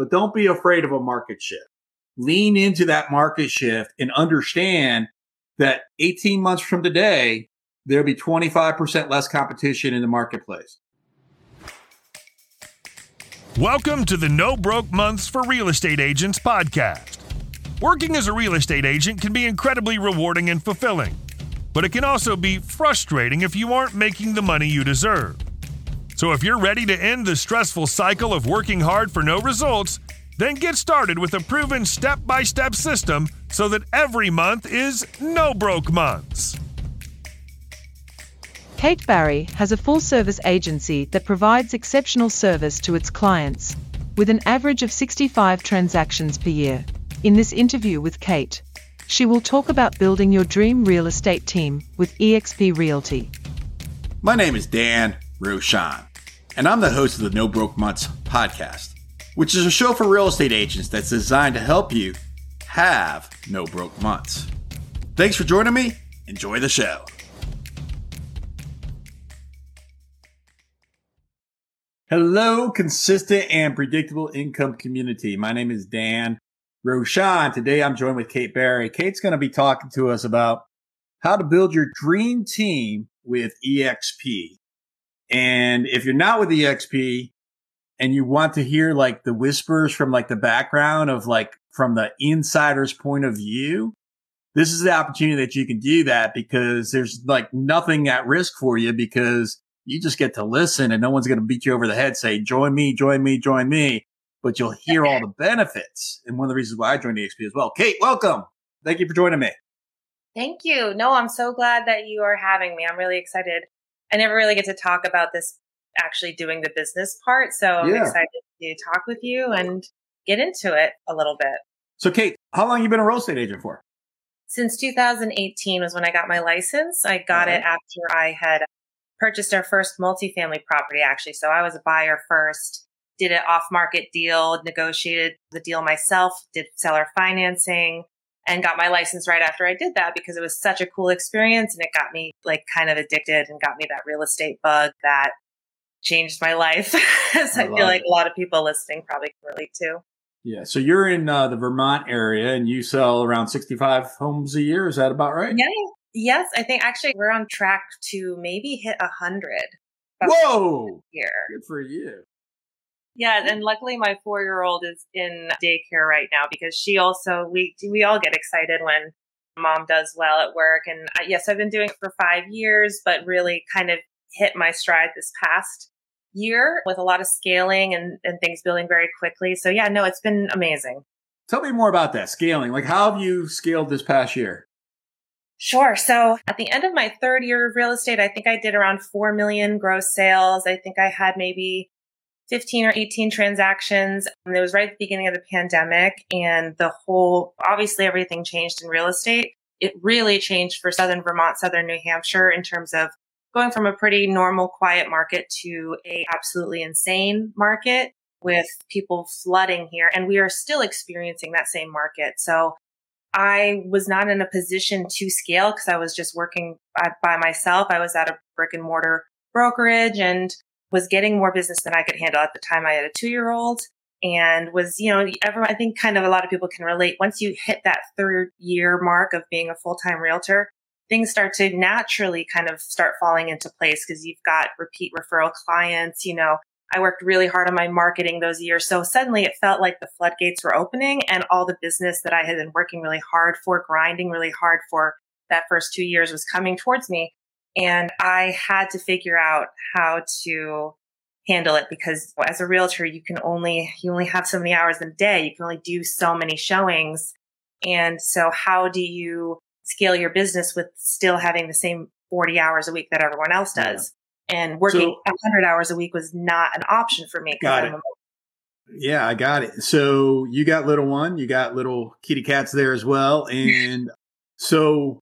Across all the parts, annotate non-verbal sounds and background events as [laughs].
but don't be afraid of a market shift. Lean into that market shift and understand that 18 months from today, there'll be 25% less competition in the marketplace. Welcome to the No Broke Months for Real Estate Agents podcast. Working as a real estate agent can be incredibly rewarding and fulfilling, but it can also be frustrating if you aren't making the money you deserve. So if you're ready to end the stressful cycle of working hard for no results, then get started with a proven step by step system so that every month is no broke months. Kate Barry has a full service agency that provides exceptional service to its clients, with an average of 65 transactions per year. In this interview with Kate, she will talk about building your dream real estate team with eXp Realty. My name is Dan Rochon, and I'm the host of the No Broke Months podcast, which is a show for real estate agents that's designed to help you have no broke months. Thanks for joining me. Enjoy the show. Hello, consistent and predictable income community. My name is Dan Rochon. Today I'm joined with Kate Barry. Kate's going to be talking to us about how to build your dream team with EXP. And if you're not with the EXP and you want to hear like the whispers from like the background of like from the insider's point of view, this is the opportunity that you can do that because there's like nothing at risk for you because you just get to listen and no one's going to beat you over the head, say, join me, join me, join me. But you'll hear all the benefits. And one of the reasons why I joined the EXP as well. Kate, welcome. Thank you for joining me. Thank you. No, I'm so glad that you are having me. I'm really excited. I never really get to talk about this actually doing the business part. So I'm Yeah. excited to talk with you and get into it a little bit. So, Kate, how long you been a real estate agent for? Since 2018 was when I got my license. I got Right. it after I had purchased our first multifamily property, actually. So I was a buyer first, did an off market deal, negotiated the deal myself, did seller financing, and got my license right after I did that because it was such a cool experience and it got me like kind of addicted and got me that real estate bug that changed my life. [laughs] As I I, feel like it. a lot of people listening probably can relate to. Yeah. So you're in uh, the Vermont area and you sell around 65 homes a year. Is that about right? Yeah. Yes, I think actually we're on track to maybe hit a hundred Whoa. here. Good for you. Yeah, and luckily my four year old is in daycare right now because she also we we all get excited when mom does well at work. And I, yes, I've been doing it for five years, but really kind of hit my stride this past year with a lot of scaling and, and things building very quickly. So yeah, no, it's been amazing. Tell me more about that scaling. Like, how have you scaled this past year? Sure. So at the end of my third year of real estate, I think I did around 4 million gross sales. I think I had maybe 15 or 18 transactions. And it was right at the beginning of the pandemic and the whole, obviously everything changed in real estate. It really changed for Southern Vermont, Southern New Hampshire in terms of going from a pretty normal, quiet market to a absolutely insane market with people flooding here. And we are still experiencing that same market. So I was not in a position to scale because I was just working by, by myself. I was at a brick and mortar brokerage and was getting more business than I could handle at the time. I had a two year old and was, you know, everyone, I think kind of a lot of people can relate. Once you hit that third year mark of being a full time realtor, things start to naturally kind of start falling into place because you've got repeat referral clients, you know, I worked really hard on my marketing those years. So suddenly it felt like the floodgates were opening and all the business that I had been working really hard for, grinding really hard for that first two years was coming towards me. And I had to figure out how to handle it because as a realtor, you can only, you only have so many hours in a day. You can only do so many showings. And so how do you scale your business with still having the same 40 hours a week that everyone else does? And working So- 100 hours a week was not an option for me. Got it. a- Yeah, I got it. So you got little one, you got little kitty cats there as well. [laughs] And so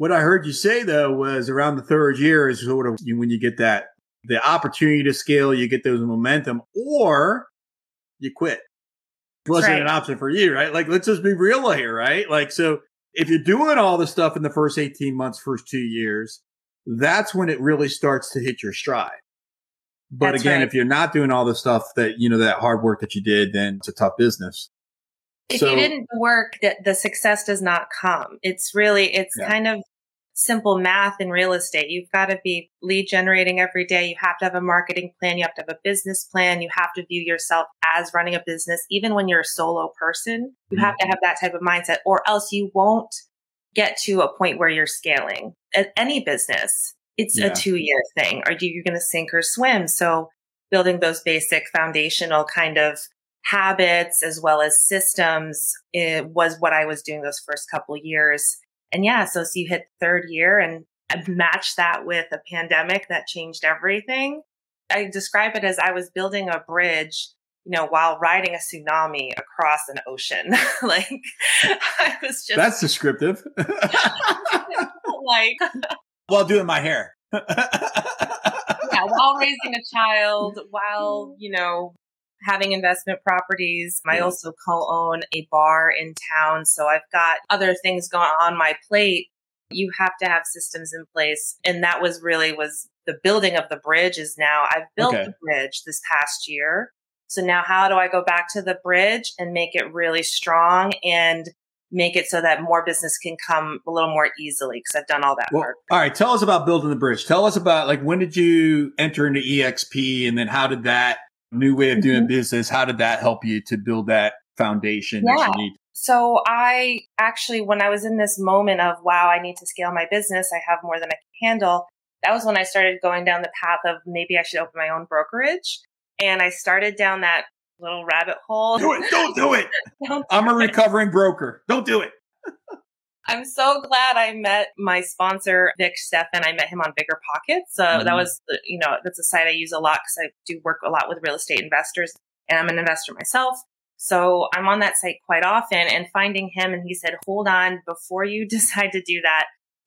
what I heard you say though was around the third year is sort of when you get that the opportunity to scale, you get those momentum, or you quit. Wasn't right. an option for you, right? Like let's just be real here, right? Like so if you're doing all the stuff in the first 18 months, first two years, that's when it really starts to hit your stride. But That's again, right. if you're not doing all the stuff that, you know, that hard work that you did, then it's a tough business. if So- you didn't work, the, the success does not come. It's really, it's Yeah. kind of simple math in real estate. You've got to be lead generating every day. You have to have a marketing plan. You have to have a business plan. You have to view yourself as running a business. Even when you're a solo person, you Mhm. have to have that type of mindset or else you won't get to a point where you're scaling at any business. It's Yeah. a two year thing. Are you going to sink or swim? So building those basic foundational kind of habits as well as systems it was what I was doing those first couple years. And yeah, so, so you hit third year and I matched that with a pandemic that changed everything. I describe it as I was building a bridge, you know, while riding a tsunami across an ocean. [laughs] like [laughs] I was just That's descriptive. [laughs] like While doing my hair. yeah, while raising a child, while, mm-hmm. you know, having investment properties. I also co-own a bar in town. So I've got other things going on my plate. You have to have systems in place. And that was really was the building of the bridge is now I've built Okay. the bridge this past year. So now how do I go back to the bridge and make it really strong and make it so that more business can come a little more easily because I've done all that Well, work. all right. Tell us about building the bridge. Tell us about like when did you enter into EXP and then how did that new way of doing Mhm. business, how did that help you to build that foundation that Yeah. you need? So I actually, when I was in this moment of, wow, I need to scale my business, I have more than I can handle. That was when I started going down the path of maybe I should open my own brokerage. And I started down that little rabbit hole. Do it. Don't do it. [laughs] Don't I'm a do it. recovering broker. Don't do it. I'm so glad I met my sponsor, Vic Stefan. I met him on Bigger Pockets. So Mhm. that was, you know, that's a site I use a lot because I do work a lot with real estate investors and I'm an investor myself. So I'm on that site quite often and finding him. And he said, hold on, before you [laughs] decide to do that,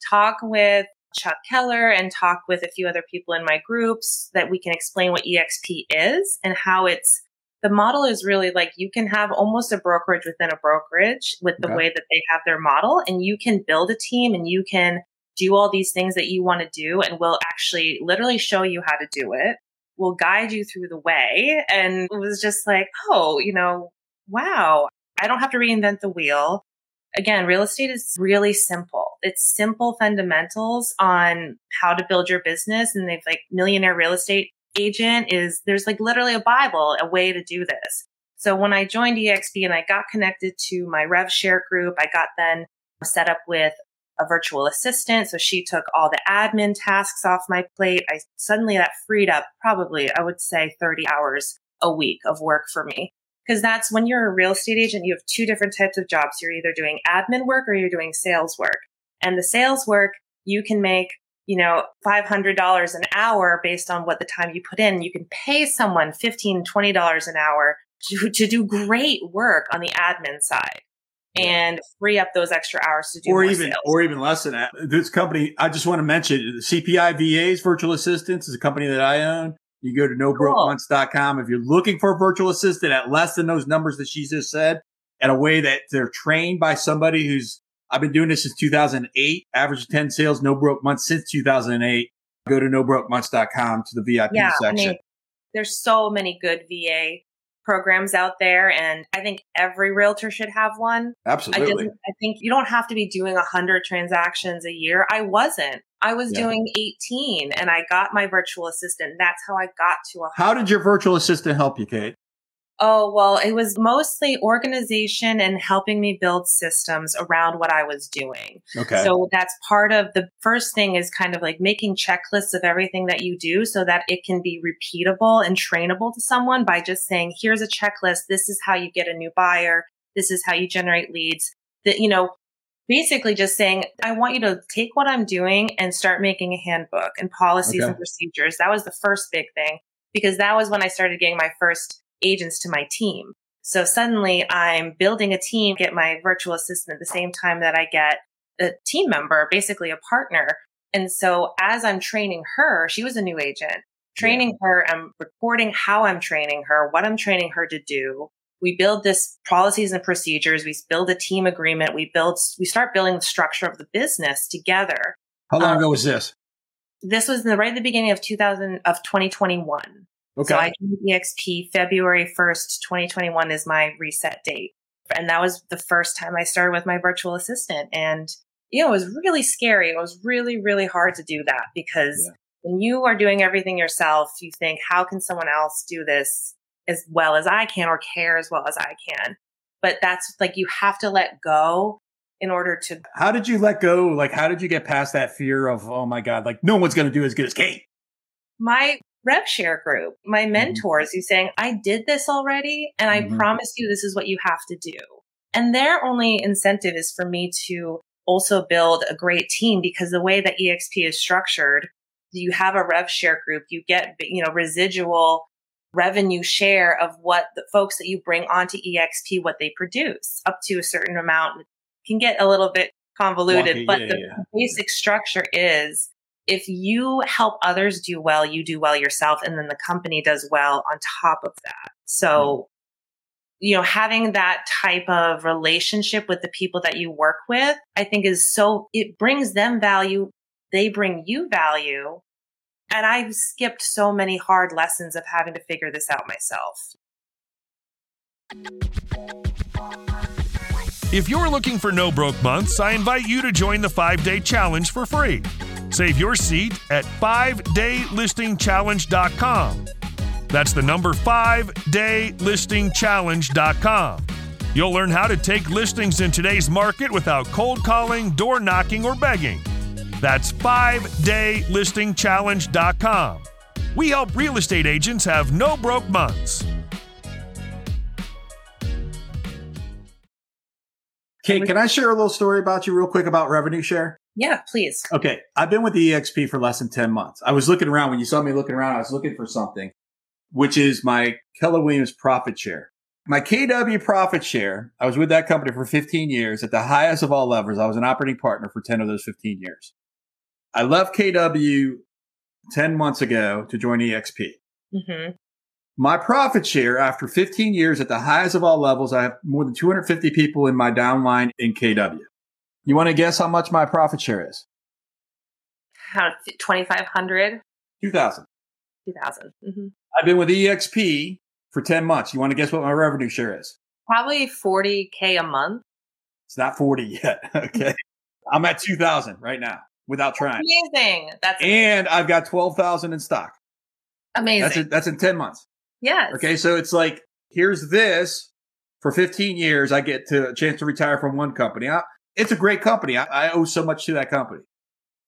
talk with Chuck Keller and talk with a few other people in my groups that we can explain what EXP is and how it's the model is really like you can have almost a brokerage within a brokerage with the Okay. way that they have their model and you can build a team and you can do all these things that you want to do and we'll actually literally show you how to do it. We'll guide you through the way. And it was just like, oh, you know, wow, I don't have to reinvent the wheel. Again, real estate is really simple. It's simple fundamentals on how to build your business. And they've like millionaire real estate agent is there's like literally a Bible, a way to do this. So when I joined EXP and I got connected to my Rev Share group, I got then set up with a virtual assistant. So she took all the admin tasks off my plate. I suddenly that freed up probably, I would say 30 hours a week of work for me. Cause that's when you're a real estate agent, you have two different types of jobs. You're either doing admin work or you're doing sales work. And the sales work, you can make, you know, $500 an hour based on what the time you put in. You can pay someone $15, $20 an hour to, to do great work on the admin side and free up those extra hours to do or more even sales. or even less than that. This company, I just want to mention CPI VAs, virtual assistants is a company that I own. You go to nobrokemonths.com. If you're looking for a virtual assistant at less than those numbers that she just said, at a way that they're trained by somebody who's, I've been doing this since 2008, average 10 sales, no broke months since 2008. Go to nobrokemonths.com to the VIP yeah, I section. mean, there's so many good VA programs out there, and I think every realtor should have one. I Absolutely. just, I think you don't have to be doing hundred transactions a year. I wasn't. I was Yeah. doing 18 and I got my virtual assistant. That's how I got to a How did your virtual assistant help you, Kate? Oh, well, it was mostly organization and helping me build systems around what I was doing. Okay. So that's part of the first thing is kind of like making checklists of everything that you do so that it can be repeatable and trainable to someone by just saying, here's a checklist. This is how you get a new buyer. This is how you generate leads. That, you know, basically just saying, I want you to take what I'm doing and start making a handbook and policies Okay. and procedures. That was the first big thing because that was when I started getting my first agents to my team. So suddenly I'm building a team, get my virtual assistant at the same time that I get a team member, basically a partner. And so as I'm training her, she was a new agent, training her, I'm recording how I'm training her, what I'm training her to do. We build this policies and procedures. We build a team agreement. We build, we start building the structure of the business together. How long um, ago was this? This was in the, right at the beginning of 2000 of 2021. Okay. So I joined EXP February 1st, 2021 is my reset date. And that was the first time I started with my virtual assistant. And, you know, it was really scary. It was really, really hard to do that because yeah. when you are doing everything yourself, you think, how can someone else do this as well as I can or care as well as I can? But that's like, you have to let go in order to. How did you let go? Like, how did you get past that fear of, oh my God, like no one's going to do as good as Kate? My rev share group, my mm-hmm. mentors, mm-hmm. who saying, I did this already and I mm-hmm. promise you this is what you have to do. And their only incentive is for me to also build a great team because the way that EXP is structured, you have a rev share group, you get, you know, residual revenue share of what the folks that you bring onto EXP, what they produce up to a certain amount it can get a little bit convoluted, but yeah, the yeah. basic structure is if you help others do well, you do well yourself, and then the company does well on top of that. So, mm-hmm. you know, having that type of relationship with the people that you work with, I think is so, it brings them value. They bring you value. And I've skipped so many hard lessons of having to figure this out myself. If you're looking for no broke months, I invite you to join the five day challenge for free. Save your seat at 5daylistingchallenge.com. That's the number 5daylistingchallenge.com. You'll learn how to take listings in today's market without cold calling, door knocking, or begging. That's 5daylistingchallenge.com. We help real estate agents have no broke months. Kate, can I share a little story about you real quick about revenue share? Yeah, please. Okay. I've been with the EXP for less than 10 months. I was looking around when you saw me looking around, I was looking for something, which is my Keller Williams profit share. My KW profit share, I was with that company for 15 years at the highest of all levels. I was an operating partner for 10 of those 15 years. I left KW 10 months ago to join EXP. Mm-hmm. My profit share after 15 years at the highest of all levels, I have more than 250 people in my downline in KW. You want to guess how much my profit share is? How 2500 2000 2000 mm-hmm. I've been with EXP for 10 months. You want to guess what my revenue share is? Probably 40K a month. It's not 40 yet. [laughs] okay. I'm at 2000 right now without trying. Amazing. That's amazing. And I've got 12,000 in stock. Amazing. That's, a, that's in 10 months. Yes. Okay. So it's like, here's this for 15 years. I get to a chance to retire from one company. I, it's a great company. I, I owe so much to that company.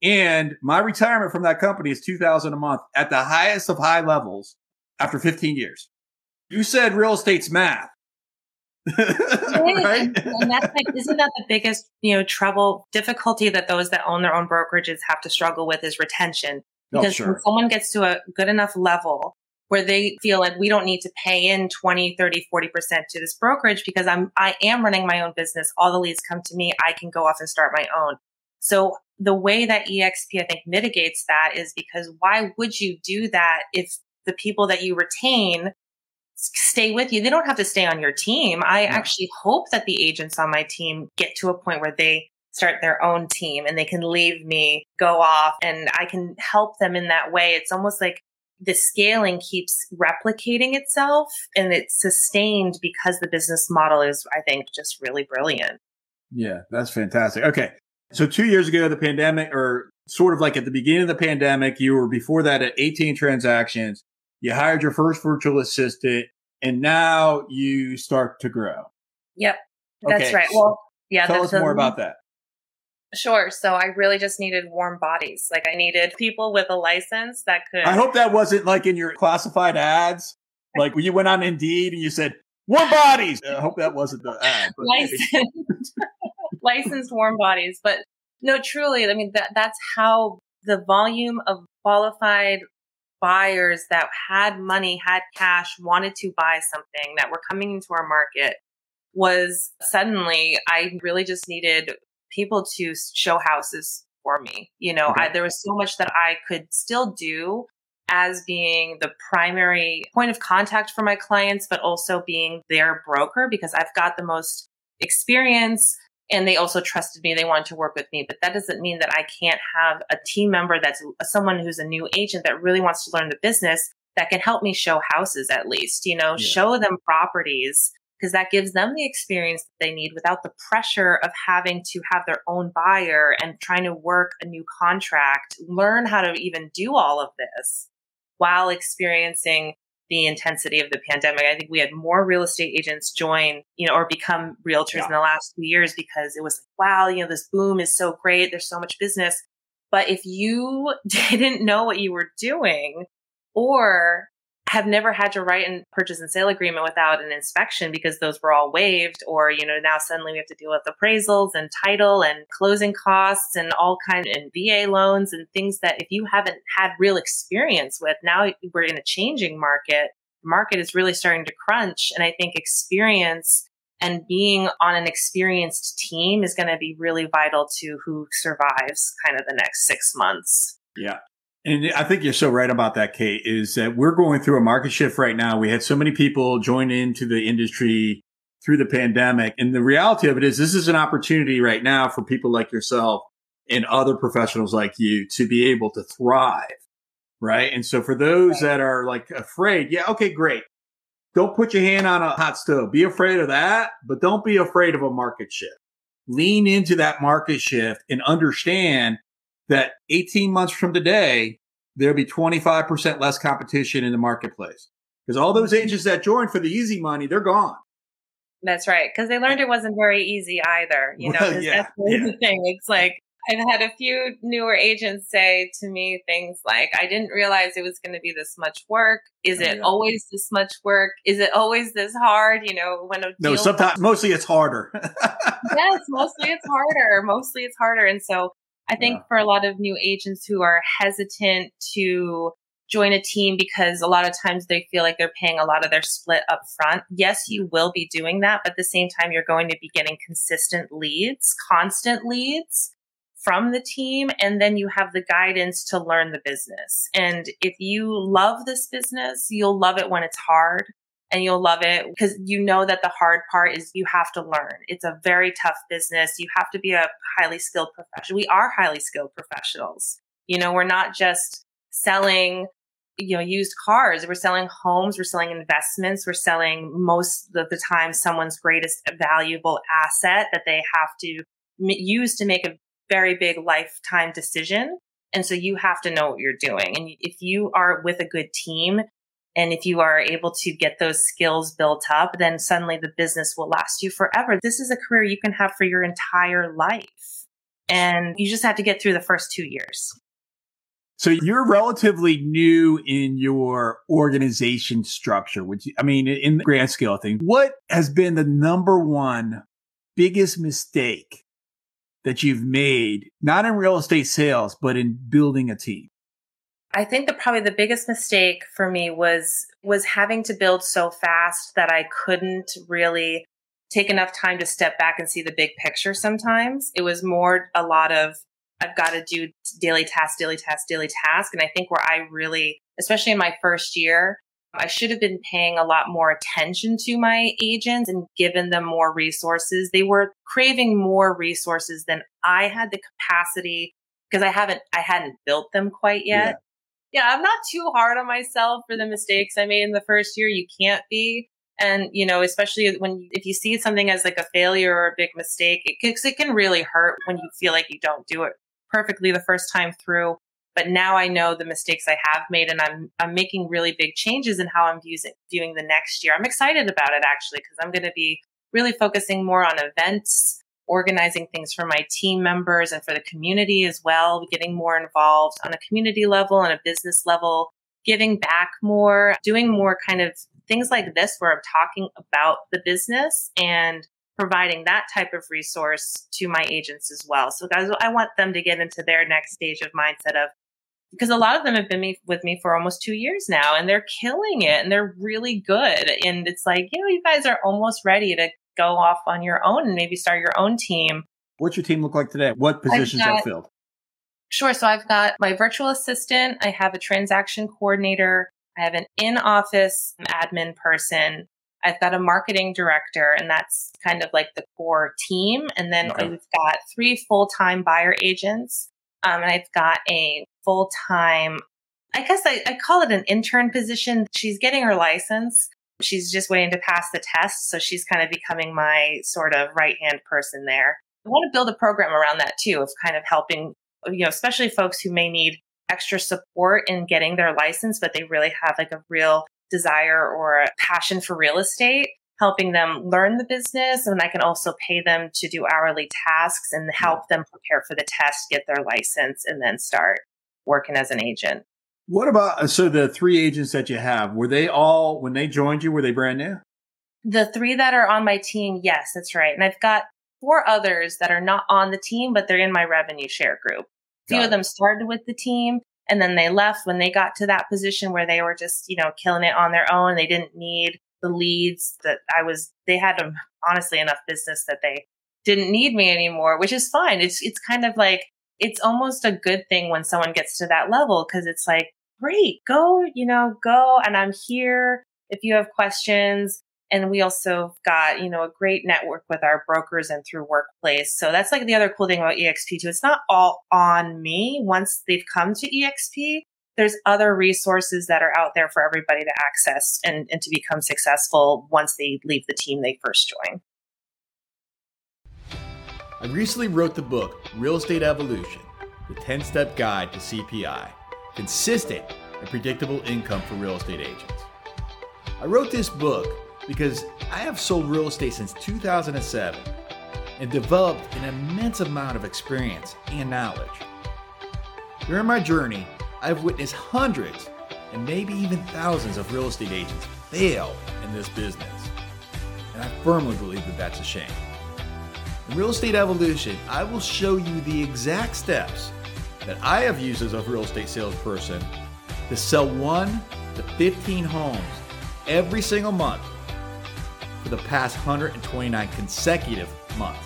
And my retirement from that company is 2000 a month at the highest of high levels after 15 years. You said real estate's math. [laughs] right? and, and that's like, isn't that the biggest, you know, trouble, difficulty that those that own their own brokerages have to struggle with is retention. Oh, because oh, sure. when someone gets to a good enough level where they feel like we don't need to pay in 20, 30, 40% to this brokerage because I'm, I am running my own business. All the leads come to me. I can go off and start my own. So the way that EXP, I think, mitigates that is because why would you do that if the people that you retain stay with you? They don't have to stay on your team. I yeah. actually hope that the agents on my team get to a point where they start their own team and they can leave me, go off, and I can help them in that way. It's almost like the scaling keeps replicating itself and it's sustained because the business model is, I think, just really brilliant. Yeah, that's fantastic. Okay. So two years ago, the pandemic, or sort of like at the beginning of the pandemic, you were before that at 18 transactions. You hired your first virtual assistant, and now you start to grow. Yep, that's okay. right. Well, yeah. Tell us more about that. Sure. So I really just needed warm bodies. Like I needed people with a license that could. I hope that wasn't like in your classified ads. Like you went on Indeed and you said warm bodies. I hope that wasn't the ad. Licensed, [laughs] licensed warm bodies. But no, truly, I mean that that's how the volume of qualified buyers that had money, had cash, wanted to buy something that were coming into our market was suddenly I really just needed people to show houses for me. You know, okay. I, there was so much that I could still do as being the primary point of contact for my clients, but also being their broker because I've got the most experience and they also trusted me. They wanted to work with me, but that doesn't mean that I can't have a team member that's someone who's a new agent that really wants to learn the business that can help me show houses at least, you know, yeah. show them properties because that gives them the experience that they need without the pressure of having to have their own buyer and trying to work a new contract, learn how to even do all of this while experiencing the intensity of the pandemic. I think we had more real estate agents join, you know, or become realtors yeah. in the last few years because it was like, wow, you know, this boom is so great. There's so much business. But if you [laughs] didn't know what you were doing or have never had to write a purchase and sale agreement without an inspection because those were all waived or you know now suddenly we have to deal with appraisals and title and closing costs and all kind and VA loans and things that if you haven't had real experience with now we're in a changing market market is really starting to crunch and I think experience and being on an experienced team is going to be really vital to who survives kind of the next 6 months. Yeah. And I think you're so right about that, Kate, is that we're going through a market shift right now. We had so many people join into the industry through the pandemic. And the reality of it is this is an opportunity right now for people like yourself and other professionals like you to be able to thrive. Right. And so for those that are like afraid, yeah, okay, great. Don't put your hand on a hot stove. Be afraid of that, but don't be afraid of a market shift. Lean into that market shift and understand that 18 months from today, there'll be 25% less competition in the marketplace. Because all those agents that joined for the easy money, they're gone. That's right. Because they learned it wasn't very easy either. You know, well, yeah, that's the yeah. thing. It's like I've had a few newer agents say to me things like, I didn't realize it was going to be this much work. Is oh, it yeah. always this much work? Is it always this hard? You know, when a No, sometimes mostly it's harder. [laughs] yes, mostly it's harder. Mostly it's harder. And so I think yeah. for a lot of new agents who are hesitant to join a team because a lot of times they feel like they're paying a lot of their split up front. Yes, you will be doing that, but at the same time, you're going to be getting consistent leads, constant leads from the team. And then you have the guidance to learn the business. And if you love this business, you'll love it when it's hard and you'll love it because you know that the hard part is you have to learn. It's a very tough business. You have to be a highly skilled professional. We are highly skilled professionals. You know, we're not just selling, you know, used cars. We're selling homes. We're selling investments. We're selling most of the time someone's greatest valuable asset that they have to use to make a very big lifetime decision. And so you have to know what you're doing. And if you are with a good team, and if you are able to get those skills built up, then suddenly the business will last you forever. This is a career you can have for your entire life. And you just have to get through the first two years. So you're relatively new in your organization structure, which I mean, in the grand scale of things, what has been the number one biggest mistake that you've made, not in real estate sales, but in building a team? I think that probably the biggest mistake for me was was having to build so fast that I couldn't really take enough time to step back and see the big picture sometimes. It was more a lot of I've got to do daily task, daily task, daily task. And I think where I really, especially in my first year, I should have been paying a lot more attention to my agents and given them more resources. They were craving more resources than I had the capacity because I haven't, I hadn't built them quite yet. Yeah I'm not too hard on myself for the mistakes I made in the first year. You can't be. And, you know, especially when, if you see something as like a failure or a big mistake, it, it can really hurt when you feel like you don't do it perfectly the first time through. But now I know the mistakes I have made and I'm, I'm making really big changes in how I'm viewing, viewing the next year. I'm excited about it actually, because I'm going to be really focusing more on events organizing things for my team members and for the community as well, getting more involved on a community level and a business level, giving back more, doing more kind of things like this where I'm talking about the business and providing that type of resource to my agents as well. So guys, I want them to get into their next stage of mindset of because a lot of them have been with me for almost two years now and they're killing it and they're really good. And it's like, you know, you guys are almost ready to go off on your own and maybe start your own team. What's your team look like today? What positions got, are filled? Sure. So I've got my virtual assistant. I have a transaction coordinator. I have an in office admin person. I've got a marketing director, and that's kind of like the core team. And then okay. we've got three full time buyer agents. Um, and I've got a full time I guess I, I call it an intern position. She's getting her license. She's just waiting to pass the test. So she's kind of becoming my sort of right hand person there. I want to build a program around that too, of kind of helping, you know, especially folks who may need extra support in getting their license, but they really have like a real desire or a passion for real estate, helping them learn the business. And I can also pay them to do hourly tasks and help them prepare for the test, get their license, and then start working as an agent. What about uh, so the three agents that you have? Were they all when they joined you? Were they brand new? The three that are on my team, yes, that's right. And I've got four others that are not on the team, but they're in my revenue share group. A few of them started with the team and then they left when they got to that position where they were just, you know, killing it on their own. They didn't need the leads that I was, they had honestly enough business that they didn't need me anymore, which is fine. It's, it's kind of like, it's almost a good thing when someone gets to that level because it's like, great, go, you know, go. And I'm here if you have questions. And we also got, you know, a great network with our brokers and through workplace. So that's like the other cool thing about EXP too. It's not all on me once they've come to EXP. There's other resources that are out there for everybody to access and, and to become successful once they leave the team they first join. I recently wrote the book, Real Estate Evolution, the 10 step guide to CPI, consistent and predictable income for real estate agents. I wrote this book because I have sold real estate since 2007 and developed an immense amount of experience and knowledge. During my journey, I've witnessed hundreds and maybe even thousands of real estate agents fail in this business. And I firmly believe that that's a shame. In Real Estate Evolution, I will show you the exact steps that I have used as a real estate salesperson to sell one to 15 homes every single month for the past 129 consecutive months.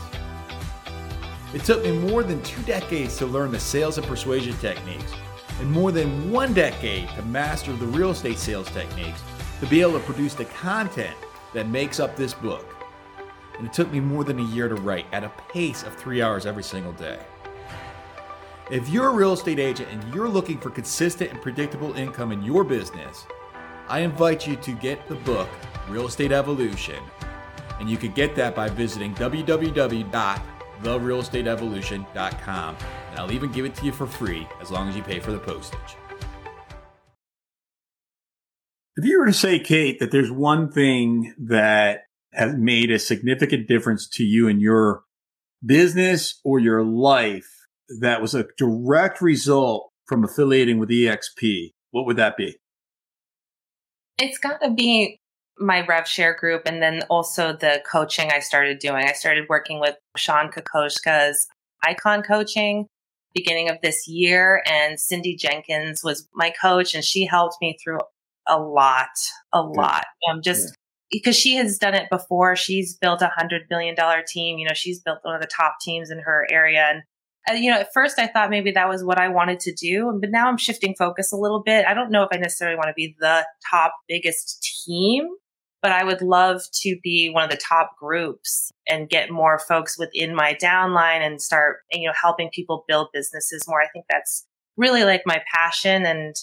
It took me more than two decades to learn the sales and persuasion techniques, and more than one decade to master the real estate sales techniques to be able to produce the content that makes up this book. And it took me more than a year to write at a pace of three hours every single day. If you're a real estate agent and you're looking for consistent and predictable income in your business, I invite you to get the book Real Estate Evolution. And you can get that by visiting www.therealestateevolution.com. And I'll even give it to you for free as long as you pay for the postage. If you were to say, Kate, that there's one thing that has made a significant difference to you in your business or your life that was a direct result from affiliating with EXP, what would that be? It's got to be my rev share group and then also the coaching I started doing. I started working with Sean Kokoschka's icon coaching beginning of this year and Cindy Jenkins was my coach and she helped me through a lot, a lot. Um, just yeah. because she has done it before. She's built a hundred billion dollar team. You know, she's built one of the top teams in her area and Uh, you know, at first I thought maybe that was what I wanted to do, but now I'm shifting focus a little bit. I don't know if I necessarily want to be the top biggest team, but I would love to be one of the top groups and get more folks within my downline and start, you know, helping people build businesses more. I think that's really like my passion and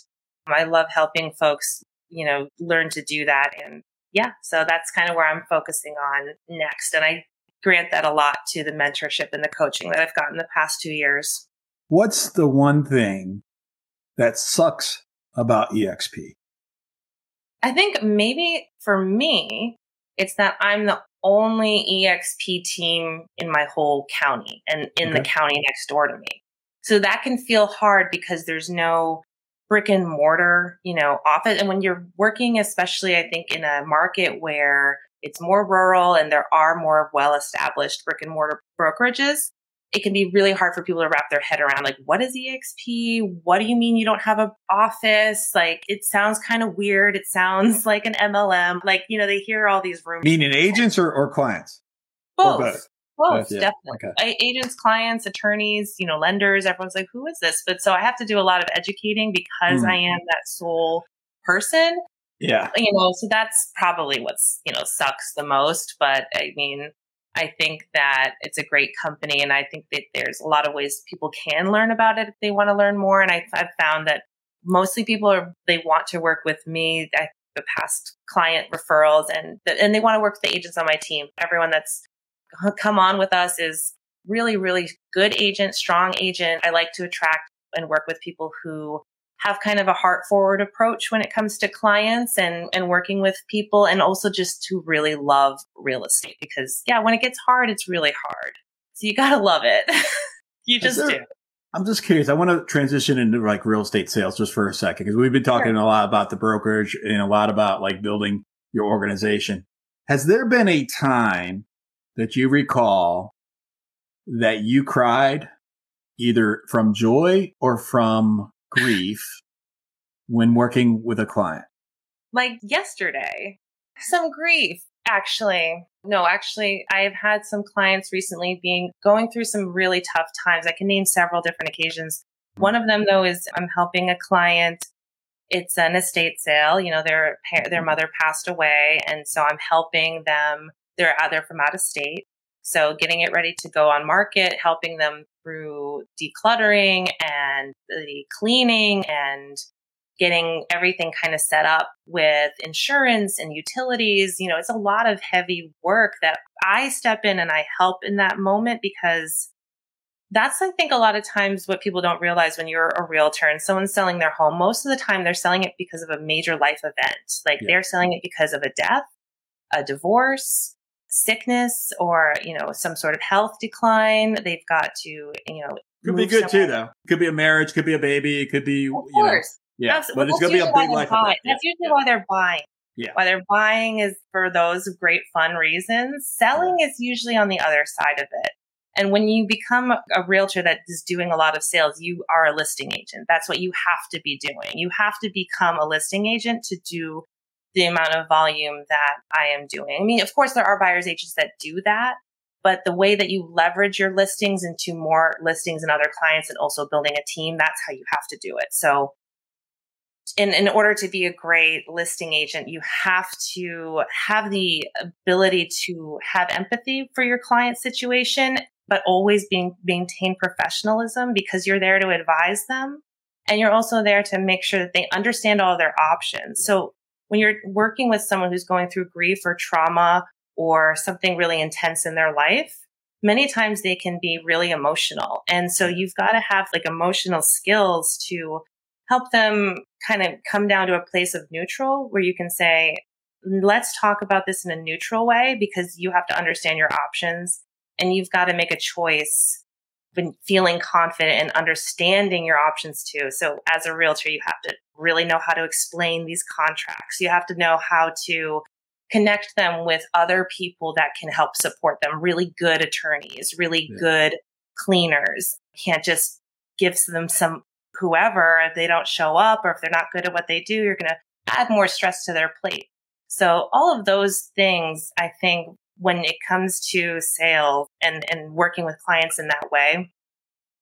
I love helping folks, you know, learn to do that. And yeah, so that's kind of where I'm focusing on next. And I grant that a lot to the mentorship and the coaching that I've gotten the past two years. What's the one thing that sucks about EXP? I think maybe for me, it's that I'm the only EXP team in my whole county and in okay. the county next door to me. So that can feel hard because there's no brick and mortar, you know, office. And when you're working, especially I think in a market where it's more rural and there are more well established brick and mortar brokerages, it can be really hard for people to wrap their head around like what is exp what do you mean you don't have an office? Like it sounds kind of weird. It sounds [laughs] like an mlm like you know they hear all these rumors. Meaning agents or, or clients? Both. both, both yeah. definitely. Okay. agents clients attorneys you know lenders everyone's like who is this? But so i have to do a lot of educating because mm. i am that sole person yeah. You know, so that's probably what's, you know, sucks the most. But I mean, I think that it's a great company. And I think that there's a lot of ways people can learn about it if they want to learn more. And I, I've found that mostly people are, they want to work with me. I, the past client referrals and, and they want to work with the agents on my team. Everyone that's come on with us is really, really good agent, strong agent. I like to attract and work with people who have kind of a heart forward approach when it comes to clients and, and working with people and also just to really love real estate because yeah, when it gets hard, it's really hard. So you got to love it. [laughs] you just there, do. I'm just curious. I want to transition into like real estate sales just for a second because we've been talking sure. a lot about the brokerage and a lot about like building your organization. Has there been a time that you recall that you cried either from joy or from grief when working with a client? Like yesterday, some grief, actually. No, actually, I've had some clients recently being going through some really tough times. I can name several different occasions. One of them, though, is I'm helping a client. It's an estate sale. You know, their their mm-hmm. mother passed away, and so I'm helping them. They're uh, out there from out of state, so getting it ready to go on market, helping them through decluttering and the cleaning and getting everything kind of set up with insurance and utilities. You know, it's a lot of heavy work that I step in and I help in that moment because that's, I think, a lot of times what people don't realize when you're a realtor and someone's selling their home. Most of the time, they're selling it because of a major life event. Like yeah. they're selling it because of a death, a divorce, sickness or you know some sort of health decline they've got to you know could be good somewhere. too though could be a marriage could be a baby it could be of course know, yeah but it's gonna be a big life that's usually yeah. why they're buying yeah why they're buying is for those great fun reasons selling yeah. is usually on the other side of it and when you become a realtor that is doing a lot of sales, you are a listing agent. That's what you have to be doing. You have to become a listing agent to do the amount of volume that I am doing. I mean, of course, there are buyer's agents that do that, but the way that you leverage your listings into more listings and other clients and also building a team, that's how you have to do it. So in, in order to be a great listing agent, you have to have the ability to have empathy for your client situation, but always being maintain professionalism because you're there to advise them. And you're also there to make sure that they understand all their options. So when you're working with someone who's going through grief or trauma or something really intense in their life, many times they can be really emotional. And so you've got to have like emotional skills to help them kind of come down to a place of neutral where you can say, let's talk about this in a neutral way because you have to understand your options and you've got to make a choice been feeling confident and understanding your options too. So as a realtor, you have to really know how to explain these contracts. You have to know how to connect them with other people that can help support them. Really good attorneys, really yeah. good cleaners. You can't just give them some whoever if they don't show up or if they're not good at what they do, you're going to add more stress to their plate. So all of those things, I think when it comes to sales and, and working with clients in that way,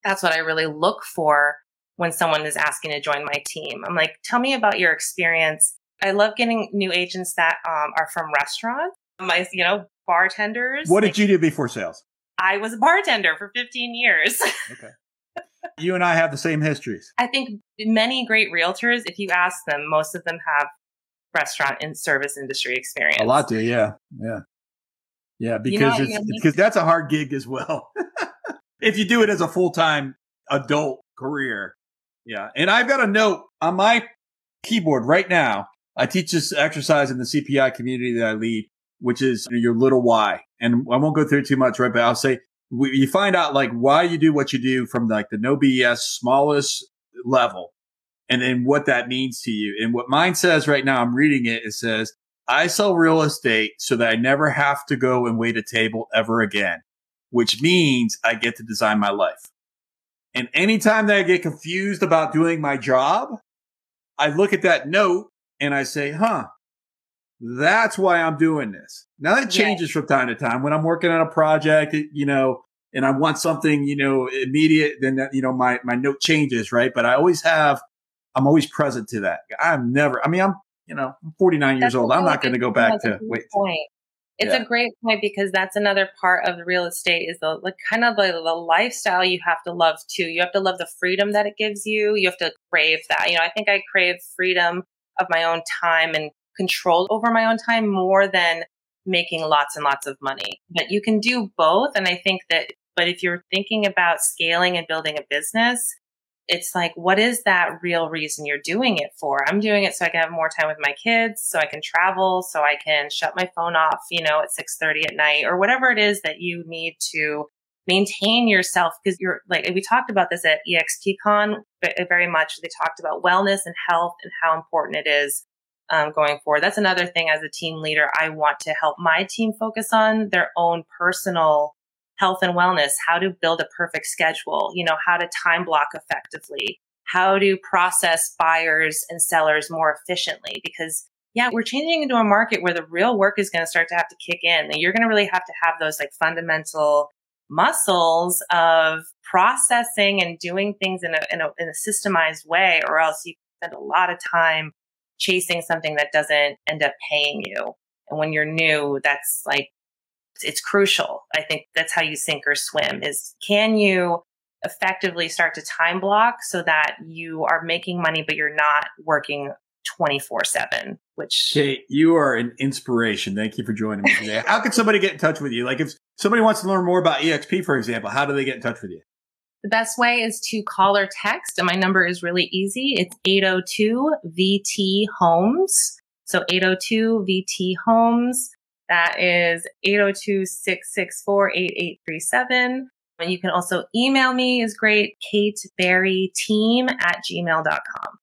that's what I really look for when someone is asking to join my team. I'm like, tell me about your experience. I love getting new agents that um, are from restaurants, my, you know, bartenders. What did you do before sales? I was a bartender for 15 years. okay. You and I have the same histories. I think many great realtors, if you ask them, most of them have restaurant and service industry experience. A lot do, yeah. Yeah. Yeah, because you know, it's because that's a hard gig as well. [laughs] if you do it as a full time adult career. Yeah. And I've got a note on my keyboard right now. I teach this exercise in the CPI community that I lead, which is your little why. And I won't go through it too much, right? But I'll say you find out like why you do what you do from like the no BS smallest level and then what that means to you. And what mine says right now, I'm reading it. It says, I sell real estate so that I never have to go and wait a table ever again, which means I get to design my life. And anytime that I get confused about doing my job, I look at that note and I say, huh, that's why I'm doing this. Now that changes from time to time. When I'm working on a project, you know, and I want something, you know, immediate, then that, you know, my, my note changes, right? But I always have, I'm always present to that. I'm never, I mean, I'm you know, I'm 49 years old. I'm not going to go back to wait. Point. It's yeah. a great point because that's another part of the real estate is the like kind of the, the lifestyle you have to love too. You have to love the freedom that it gives you. You have to crave that. You know, I think I crave freedom of my own time and control over my own time more than making lots and lots of money. But you can do both. And I think that, but if you're thinking about scaling and building a business, it's like, what is that real reason you're doing it for? I'm doing it so I can have more time with my kids, so I can travel, so I can shut my phone off, you know, at 6:30 at night or whatever it is that you need to maintain yourself because you're like we talked about this at EXPCon very much. They talked about wellness and health and how important it is um, going forward. That's another thing as a team leader I want to help my team focus on their own personal health and wellness, how to build a perfect schedule, you know, how to time block effectively, how to process buyers and sellers more efficiently. Because yeah, we're changing into a market where the real work is going to start to have to kick in and you're going to really have to have those like fundamental muscles of processing and doing things in a, in a, in a systemized way, or else you spend a lot of time chasing something that doesn't end up paying you. And when you're new, that's like it's crucial. I think that's how you sink or swim is can you effectively start to time block so that you are making money, but you're not working 24 seven, which. Kate, you are an inspiration. Thank you for joining me [laughs] today. how can somebody get in touch with you? Like if somebody wants to learn more about EXP, for example, how do they get in touch with you? The best way is to call or text, and my number is really easy. It's 802 VT Homes. So 802 VT Homes. That is 802 664 8837. And you can also email me is great, kateberryteam at gmail.com.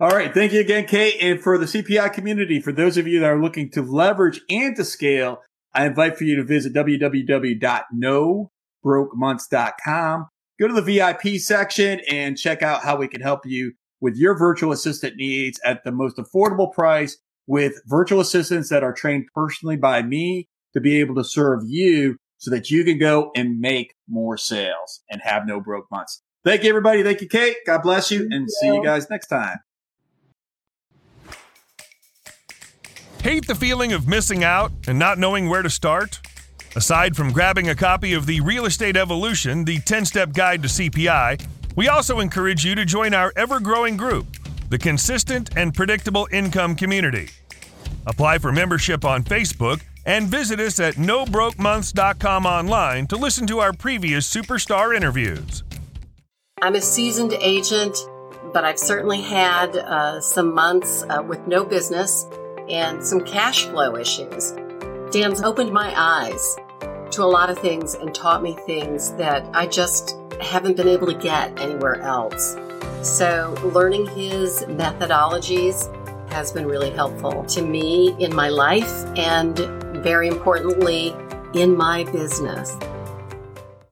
All right. Thank you again, Kate. And for the CPI community, for those of you that are looking to leverage and to scale, I invite for you to visit www.nobrokemonths.com. Go to the VIP section and check out how we can help you with your virtual assistant needs at the most affordable price with virtual assistants that are trained personally by me to be able to serve you so that you can go and make more sales and have no broke months. Thank you, everybody. Thank you, Kate. God bless you and see you guys next time. Hate the feeling of missing out and not knowing where to start? Aside from grabbing a copy of the Real Estate Evolution, the 10 step guide to CPI, we also encourage you to join our ever growing group the consistent and predictable income community. Apply for membership on Facebook and visit us at nobrokemonths.com online to listen to our previous superstar interviews. I'm a seasoned agent, but I've certainly had uh, some months uh, with no business and some cash flow issues. Dan's opened my eyes to a lot of things and taught me things that I just haven't been able to get anywhere else. So, learning his methodologies has been really helpful to me in my life and, very importantly, in my business.